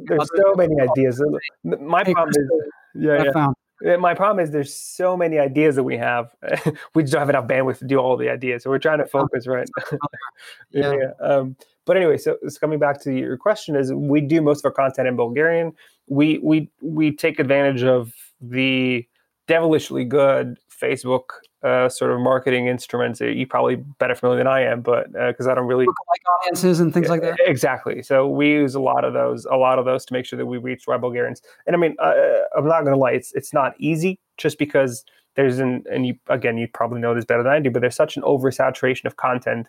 there's so many ideas. My problem is yeah, yeah. Found. My problem is there's so many ideas that we have. we just don't have enough bandwidth to do all the ideas. So we're trying to focus, right? yeah. yeah. Um, but anyway, so, so coming back to your question is we do most of our content in Bulgarian. We we we take advantage of the devilishly good Facebook uh, sort of marketing instruments. You probably better familiar than I am, but because uh, I don't really like audiences and things like that. Exactly. So we use a lot of those, a lot of those to make sure that we reach our Bulgarians. And I mean, uh, I'm not going to lie, it's it's not easy just because there's an and you again you probably know this better than I do, but there's such an oversaturation of content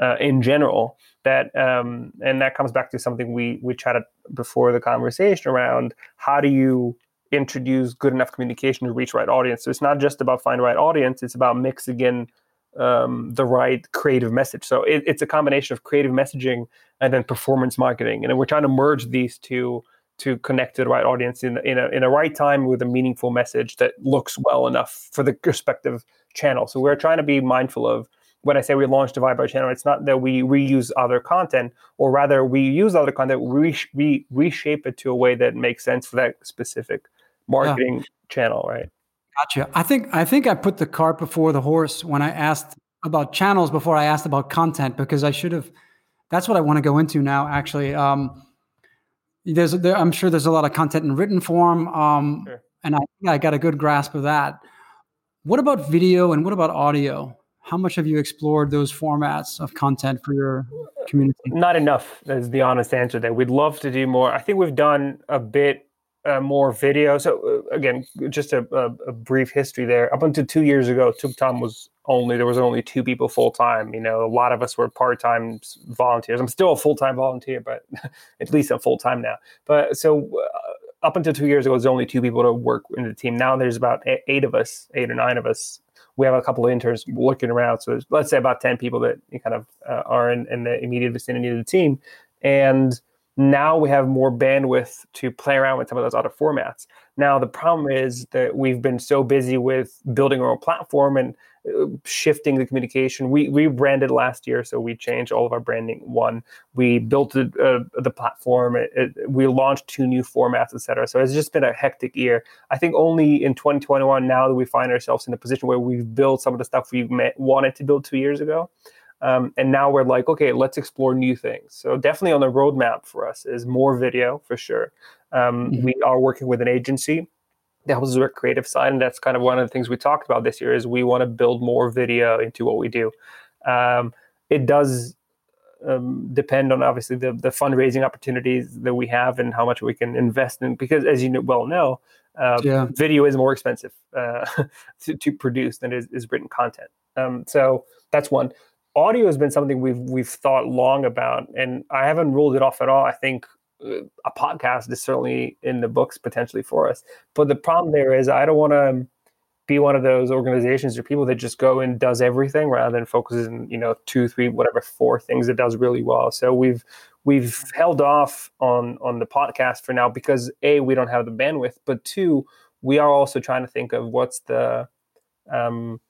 uh, in general that um, and that comes back to something we we chatted before the conversation around how do you introduce good enough communication to reach right audience. So it's not just about find right audience it's about mixing in um, the right creative message. So it, it's a combination of creative messaging and then performance marketing. And we're trying to merge these two to connect to the right audience in, in, a, in a right time with a meaningful message that looks well enough for the respective channel. So we're trying to be mindful of when I say we launched a Viber channel, it's not that we reuse other content, or rather we use other content, we, we reshape it to a way that makes sense for that specific marketing yeah. channel, right? Gotcha. I think I think I put the cart before the horse when I asked about channels before I asked about content because I should have. That's what I want to go into now. Actually, um, there's there, I'm sure there's a lot of content in written form, um, sure. and I I got a good grasp of that. What about video and what about audio? how much have you explored those formats of content for your community? Not enough is the honest answer there. We'd love to do more. I think we've done a bit uh, more video. So uh, again, just a, a, a, brief history there. Up until two years ago, Tuktam was only there was only two people full time. You know, a lot of us were part time volunteers. I'm still a full time volunteer, but at least I'm full time now. But so uh, up until two years ago, there's only two people to work in the team. Now there's about eight of us, eight or nine of us we have a couple of interns looking around. So let's say about 10 people that kind of uh, are in, in the immediate vicinity of the team. And now we have more bandwidth to play around with some of those other formats. Now the problem is that we've been so busy with building our own platform and uh, shifting the communication. We we branded last year, so we changed all of our branding. One, we built uh, the platform. It, it, we launched two new formats, etc. So it's just been a hectic year. I think only in 2021 now that we find ourselves in a position where we've built some of the stuff we wanted to build two years ago. Um, and now we're like, okay, let's explore new things. So definitely on the roadmap for us is more video for sure. Um, mm-hmm. We are working with an agency that helps us with creative side, and that's kind of one of the things we talked about this year. Is we want to build more video into what we do. Um, it does um, depend on obviously the, the fundraising opportunities that we have and how much we can invest in because as you know, well know uh, yeah. video is more expensive uh, to, to, produce than is, is written content um, so that's one audio has been something we've we've thought long about and i haven't ruled it off at all. I think uh, a podcast is certainly in the books potentially for us. But the problem there is i don't want to be one of those organizations or people that just go and does everything rather than focuses in you know two three whatever four things it does really well. So we've we've held off on on the podcast for now because a we don't have the bandwidth but two we are also trying to think of what's the um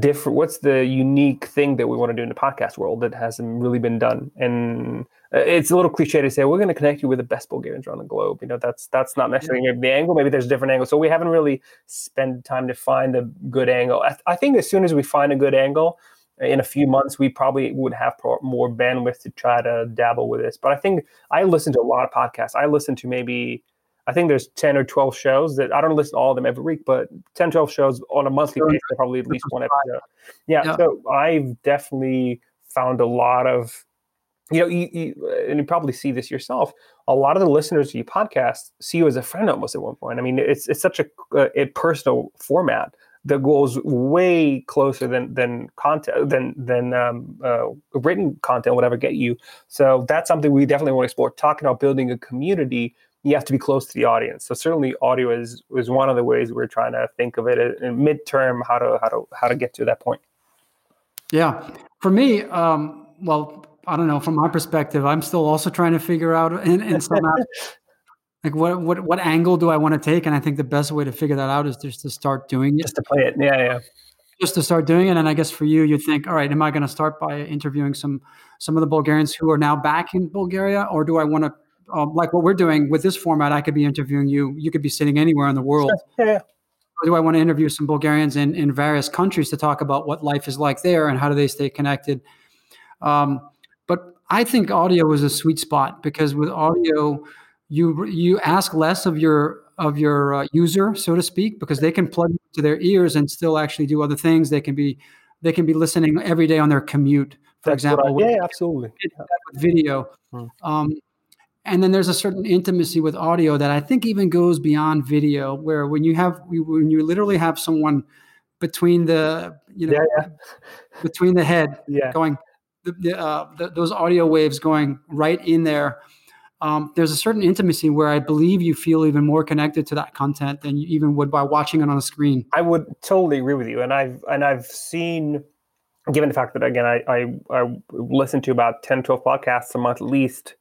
different what's the unique thing that we want to do in the podcast world that hasn't really been done? And uh, it's a little cliche to say we're going to connect you with the best bulgarians around the globe. You know that's that's not necessarily the angle maybe there's a different angle. So we haven't really spent time to find a good angle. I, th- I think as soon as we find a good angle in a few months we probably would have more bandwidth to try to dabble with this. But i think i listen to a lot of podcasts. I listen to maybe I think there's 10 or 12 shows that I don't listen to all of them every week, but 10, 12 shows on a monthly basis, probably at least one episode. Yeah, yeah. So I've definitely found a lot of, you know, you, you, and you probably see this yourself. A lot of the listeners to your podcast see you as a friend almost at one point. I mean, it's it's such a, a personal format that goes way closer than than content than than um, uh, written content would ever get you. So that's something we definitely want to explore. Talking about building a community you have to be close to the audience. So certainly audio is is one of the ways we're trying to think of it in midterm how to how to how to get to that point. Yeah, for me, um, well, I don't know. From my perspective, I'm still also trying to figure out in, in some like what what what angle do I want to take, and I think the best way to figure that out is just to start doing it, just to play it. Yeah, yeah. Just to start doing it, and I guess for you, you think, all right, am I going to start by interviewing some some of the Bulgarians who are now back in Bulgaria, or do I want to um, like what we're doing with this format, I could be interviewing you. You could be sitting anywhere in the world. Sure. Yeah. Or do I want to interview some Bulgarians in, in various countries to talk about what life is like there and how do they stay connected? Um, but I think audio is a sweet spot because with audio, you you ask less of your of your uh, user, so to speak, because they can plug to their ears and still actually do other things. They can be they can be listening every day on their commute, for That's example. yeah, absolutely. With video. Hmm. Um, and then there's a certain intimacy with audio that I think even goes beyond video, where when you have when you literally have someone between the you know yeah, yeah. between the head yeah. going the, the, uh, the, those audio waves going right in there. Um, there's a certain intimacy where I believe you feel even more connected to that content than you even would by watching it on a screen. I would totally agree with you, and I've and I've seen, given the fact that again I I, I listen to about 10, 12 podcasts a month at least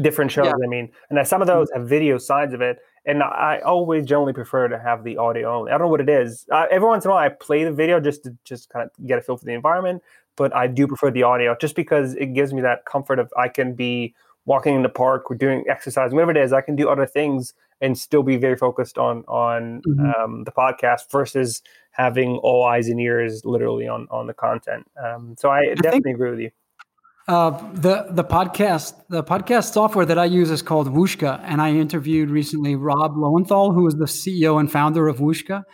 different shows. Yeah. I mean, and some of those have video sides of it, and I always generally prefer to have the audio only. I don't know what it is. Uh, every once in a while, I play the video just to just kind of get a feel for the environment, but I do prefer the audio just because it gives me that comfort of I can be walking in the park or doing exercise, whatever it is. I can do other things and still be very focused on on mm-hmm. um, the podcast versus having all eyes and ears literally on on the content. Um, so I, I definitely think- agree with you uh, the the podcast the podcast software that I use is called Whooshkaa, and I interviewed recently Rob Lowenthal, who is the CEO and founder of Whooshkaa,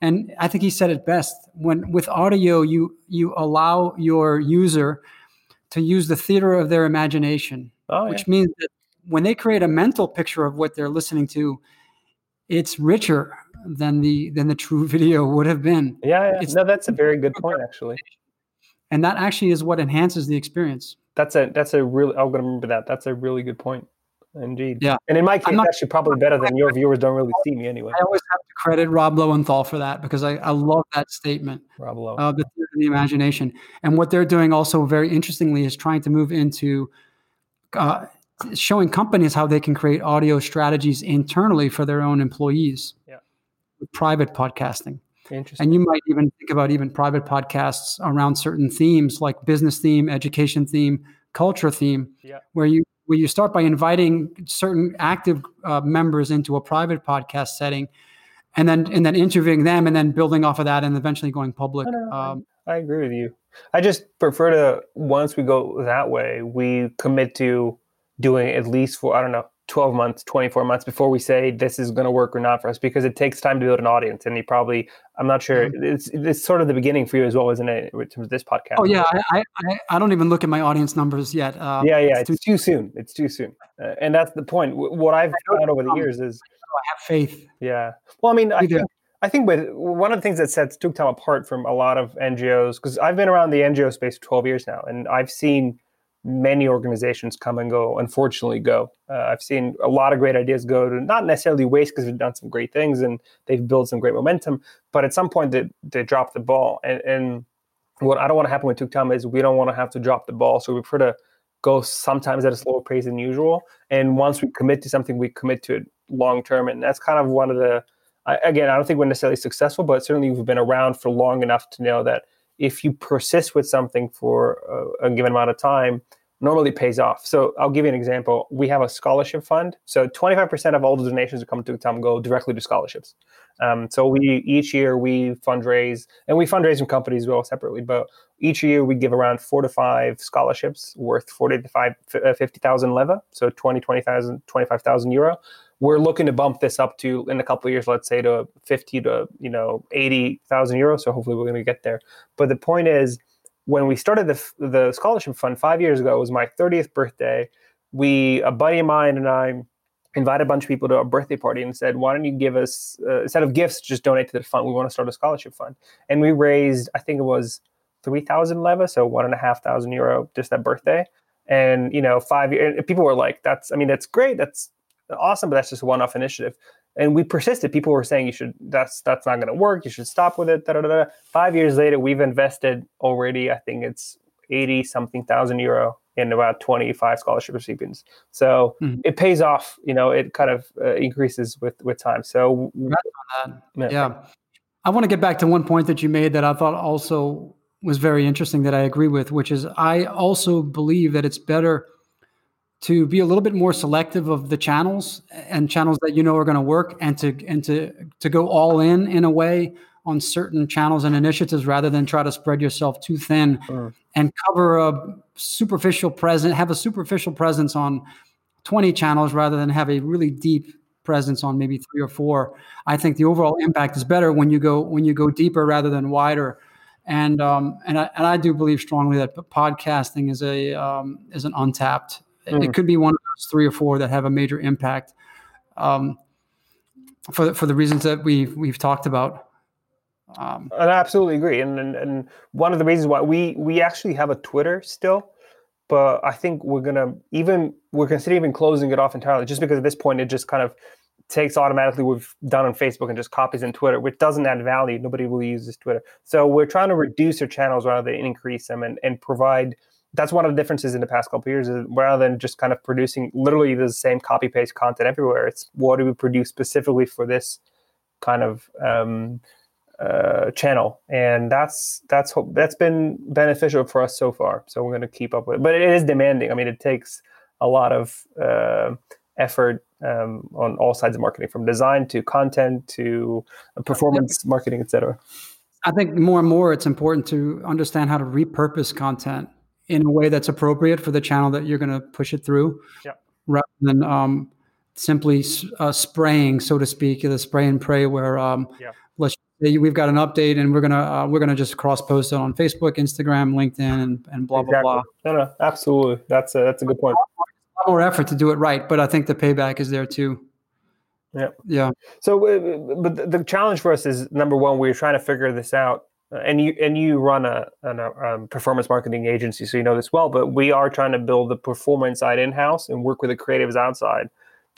and I think he said it best. When with audio, you you allow your user to use the theater of their imagination, oh, which means that when they create a mental picture of what they're listening to, it's richer than the than the true video would have been. Yeah, yeah. no, that's a very good point, actually and that actually is what enhances the experience that's a that's a really i'm to remember that that's a really good point indeed yeah and in my case not, actually probably better than your viewers don't really see me anyway i always have to credit rob lowenthal for that because i, I love that statement rob Low. Uh, the, the imagination and what they're doing also very interestingly is trying to move into uh, showing companies how they can create audio strategies internally for their own employees. Yeah. Private podcasting. Interesting. And you might even think about even private podcasts around certain themes like business theme, education theme, culture theme, yeah. where you where you start by inviting certain active uh, members into a private podcast setting, and then and then interviewing them, and then building off of that, and eventually going public. No, no, um, I agree with you. I just prefer to once we go that way, we commit to doing at least for I don't know 12 months, 24 months before we say this is going to work or not for us because it takes time to build an audience. And you probably, I'm not sure, mm-hmm. it's, it's sort of the beginning for you as well, isn't it, in terms of this podcast? Oh, yeah. I, I, I don't even look at my audience numbers yet. Uh, yeah, yeah. It's, it's too, too, soon. It's too soon. Uh, and that's the point. What I've found over the years is. I have faith. Yeah. Well, I mean, I think, I think with one of the things that sets Tuktam apart from a lot of NGOs, because I've been around the NGO space for 12 years now, and I've seen many organizations come and go, unfortunately, go. Uh, I've seen a lot of great ideas go to not necessarily waste because they've done some great things and they've built some great momentum, but at some point they, they drop the ball. And, and what I don't want to happen with Tuktam is we don't want to have to drop the ball. So we prefer to go sometimes at a slower pace than usual. And once we commit to something, we commit to it long term. And that's kind of one of the, I, again, I don't think we're necessarily successful, but certainly we've been around for long enough to know that if you persist with something for a, a given amount of time, normally pays off. So I'll give you an example. We have a scholarship fund. So 25% of all the donations that come to Tuktam go directly to scholarships. Um, so we each year we fundraise, and we fundraise from companies as well separately. But each year we give around four to five scholarships worth 40 to five, uh, 50,000 leva, so 20, 20,000, 25,000 euro we're looking to bump this up to in a couple of years, let's say to 50 to you know 80,000 euros. So hopefully we're going to get there. But the point is, when we started the the scholarship fund five years ago, it was my 30th birthday. We a buddy of mine and I invited a bunch of people to a birthday party and said, "Why don't you give us uh, instead of gifts, just donate to the fund? We want to start a scholarship fund." And we raised, I think it was three thousand leva, so one and a half thousand euro just that birthday. And you know, five years, people were like, "That's, I mean, that's great. That's awesome, but that's just a one-off initiative. And we persisted. People were saying you should that's that's not going to work. You should stop with it. Da, da, da. Five years later, we've invested already. I think it's eighty something thousand euro in about 25 scholarship recipients. So mm-hmm. it pays off, you know, it kind of uh, increases with, with time. So yeah. yeah. I want to get back to one point that you made that I thought also was very interesting that I agree with, which is I also believe that it's better to be a little bit more selective of the channels and channels that you know are going to work and to and to to go all in in a way on certain channels and initiatives rather than try to spread yourself too thin mm. and cover a superficial presence have a superficial presence on 20 channels rather than have a really deep presence on maybe three or four i think the overall impact is better when you go when you go deeper rather than wider and um, and I, and I do believe strongly that podcasting is a um, is an untapped Mm. It could be one of those three or four that have a major impact um, for the, for the reasons that we've we've talked about. Um, I absolutely agree, and, and and one of the reasons why we we actually have a Twitter still, but I think we're gonna even we're considering even closing it off entirely, just because at this point it just kind of takes automatically what we've done on Facebook and just copies in Twitter, which doesn't add value. Nobody really uses Twitter, so we're trying to reduce our channels rather than increase them and and provide that's one of the differences in the past couple years is rather than just kind of producing literally the same copy paste content everywhere it's what do we produce specifically for this kind of um, uh, channel? And that's that's that's been beneficial for us so far so we're going to keep up with it. But it is demanding. I mean it takes a lot of uh, effort um, on all sides of marketing from design to content to performance marketing etc i think more and more it's important to understand how to repurpose content in a way that's appropriate for the channel that you're going to push it through, yeah. rather than um, simply uh, spraying, so to speak, the spray and pray. Where um, yeah. let's say we've got an update and we're gonna uh, we're gonna just cross post it on Facebook, Instagram, LinkedIn, and, and blah exactly. blah blah. No, no, absolutely. That's a that's a good point. A lot more effort to do it right, but I think the payback is there too. Yeah. Yeah. So, uh, but the challenge for us is number one, we're trying to figure this out and you and you run a, a um, performance marketing agency, so you know this well. But we are trying to build the performance side in house and work with the creatives outside.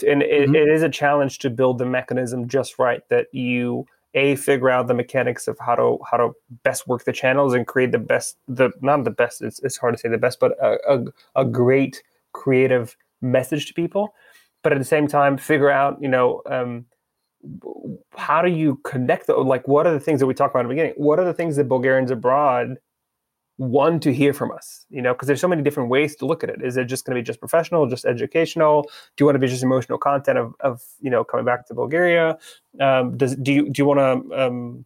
And it, mm-hmm. it is a challenge to build the mechanism just right that you a figure out the mechanics of how to how to best work the channels and create the best the not the best it's, it's hard to say the best but a, a, a great creative message to people, but at the same time figure out, you know, um, how do you connect? The, like, what are the things that we talked about in the beginning? What are the things that Bulgarians abroad want to hear from us you know because there's so many different ways to look at it is it just going to be just professional just educational do you want to be just emotional content of, of you know coming back to bulgaria um, does do you do you want to um,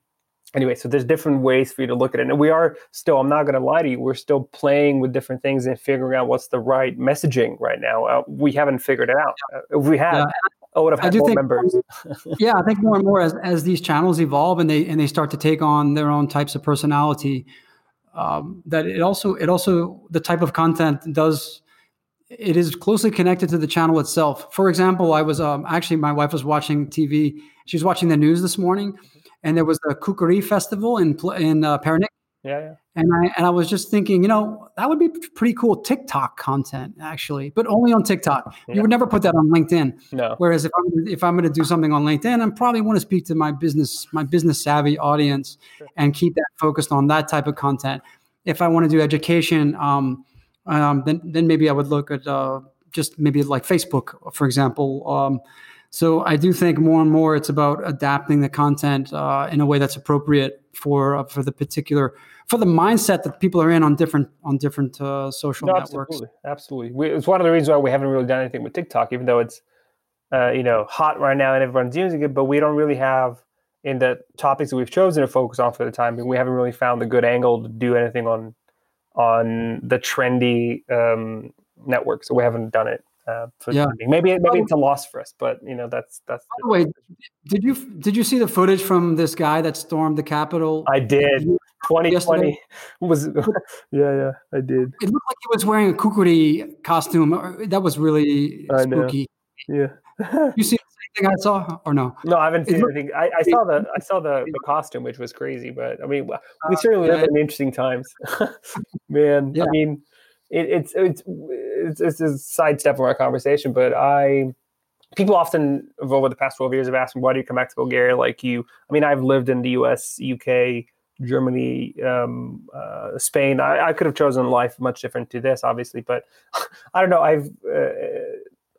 anyway so there's different ways for you to look at it and we are still i'm not going to lie to you we're still playing with different things and figuring out what's the right messaging right now uh, we haven't figured it out uh, we have yeah. I would have had I do more think, members. yeah, I think more and more as, as these channels evolve and they and they start to take on their own types of personality, um, that it also it also the type of content does it is closely connected to the channel itself. For example, I was um, actually my wife was watching TV. She was watching the news this morning, and there was the Kukuri Festival in in uh, Pernik, yeah, yeah. And I and I was just thinking, you know, that would be pretty cool TikTok content actually, but only on TikTok. Yeah. You would never put that on LinkedIn. No. Whereas if I'm if I'm going to do something on LinkedIn, I probably want to speak to my business my business savvy audience sure. and keep that focused on that type of content. If I want to do education, um, um, then then maybe I would look at uh, just maybe like Facebook, for example. Um, so I do think more and more it's about adapting the content uh, in a way that's appropriate for uh, for the particular for the mindset that people are in on different on different uh, social no, networks. Absolutely, absolutely. We, it's one of the reasons why we haven't really done anything with TikTok, even though it's uh, you know hot right now and everyone's using it. But we don't really have in the topics that we've chosen to focus on for the time being. We haven't really found a good angle to do anything on on the trendy um, network, so we haven't done it uh, for yeah. Maybe maybe it's a loss for us, but you know that's that's. By the way, did you did you see the footage from this guy that stormed the Capitol? I did. 2020 was yeah yeah I did. It looked like he was wearing a kukuri costume. That was really spooky. Yeah. you see the same thing I saw or no? No, I haven't seen anything. I, I, saw the I saw the, the costume, which was crazy. But I mean, we uh, certainly uh, yeah. live in interesting times, man. Yeah. I mean it, it's, it's it's it's a sidestep from our conversation, but I people often over the past 12 years have asked me why do you come back to bulgaria like you i mean i've lived in the us uk germany um, uh, spain I, I, could have chosen life much different to this obviously but i don't know i've uh,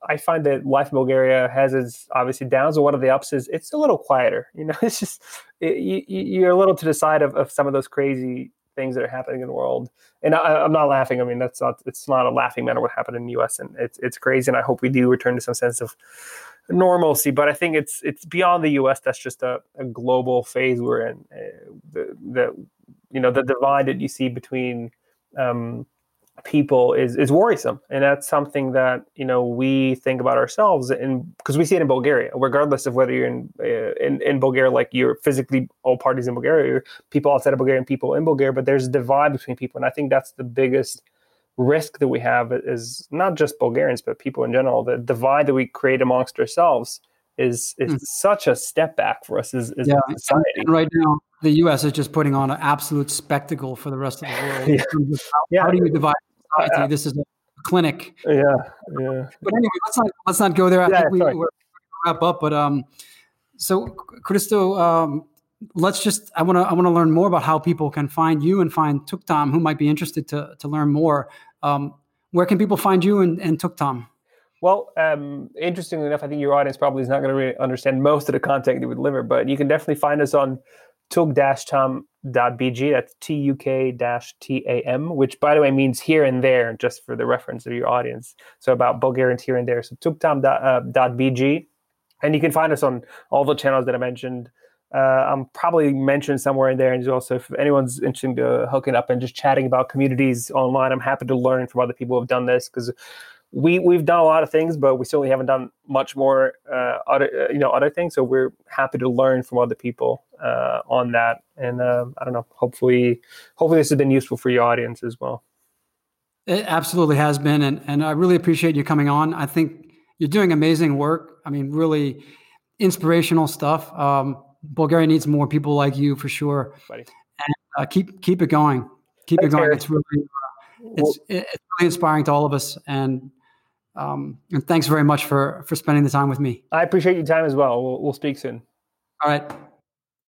i find that life in bulgaria has its obviously downs and one of the ups is it's a little quieter you know it's just it, you, you're a little to the side of, of some of those crazy things that are happening in the world. And I, am not laughing. I mean, that's not it's not a laughing matter what happened in the U.S. and it's it's crazy. And I hope we do return to some sense of normalcy. But I think it's it's beyond the U.S. That's just a, a global phase we're in. Uh, the, the you know the divide that you see between um, people is is worrisome and that's something that you know we think about ourselves and because we see it in Bulgaria regardless of whether you're in, uh, in in Bulgaria like you're physically all parties in Bulgaria people outside of Bulgaria and people in Bulgaria but there's a divide between people and I think that's the biggest risk that we have is not just Bulgarians but people in general the divide that we create amongst ourselves is is mm. such a step back for us as, as yeah. society. And right now, the U.S. is just putting on an absolute spectacle for the rest of the world. yeah. How, yeah. how, do you divide society? This is a clinic. Yeah, yeah. But anyway, let's not let's not go there. I yeah, think we, we're wrap up. But um, so Christo, um, let's just I want to I want to learn more about how people can find you and find Tuktam who might be interested to to learn more. Um, where can people find you and, and Tuktam? Well, um, interestingly enough, I think your audience probably is not going to really understand most of the content that we deliver, but you can definitely find us on tuk-tam.bg. That's T-U-K-T-A-M, which, by the way, means here and there, just for the reference of your audience. So about Bulgarians here and there. So tuk-tam.bg. Uh, and you can find us on all the channels that I mentioned. Uh, I'm probably mentioned somewhere in there. And also, if anyone's interested in hooking up and just chatting about communities online, I'm happy to learn from other people who have done this because we we've done a lot of things, but we certainly haven't done much more uh, other uh, you know other things. So we're happy to learn from other people uh, on that, and uh, I don't know. Hopefully, hopefully this has been useful for your audience as well. It absolutely has been, and and I really appreciate you coming on. I think you're doing amazing work. I mean, really inspirational stuff. Um, Bulgaria needs more people like you for sure. And uh, keep keep it going. Keep Thanks, it going. It's really uh, it's, it's really inspiring to all of us, and um, and thanks very much for for spending the time with me. I appreciate your time as well. We'll, we'll speak soon. All right.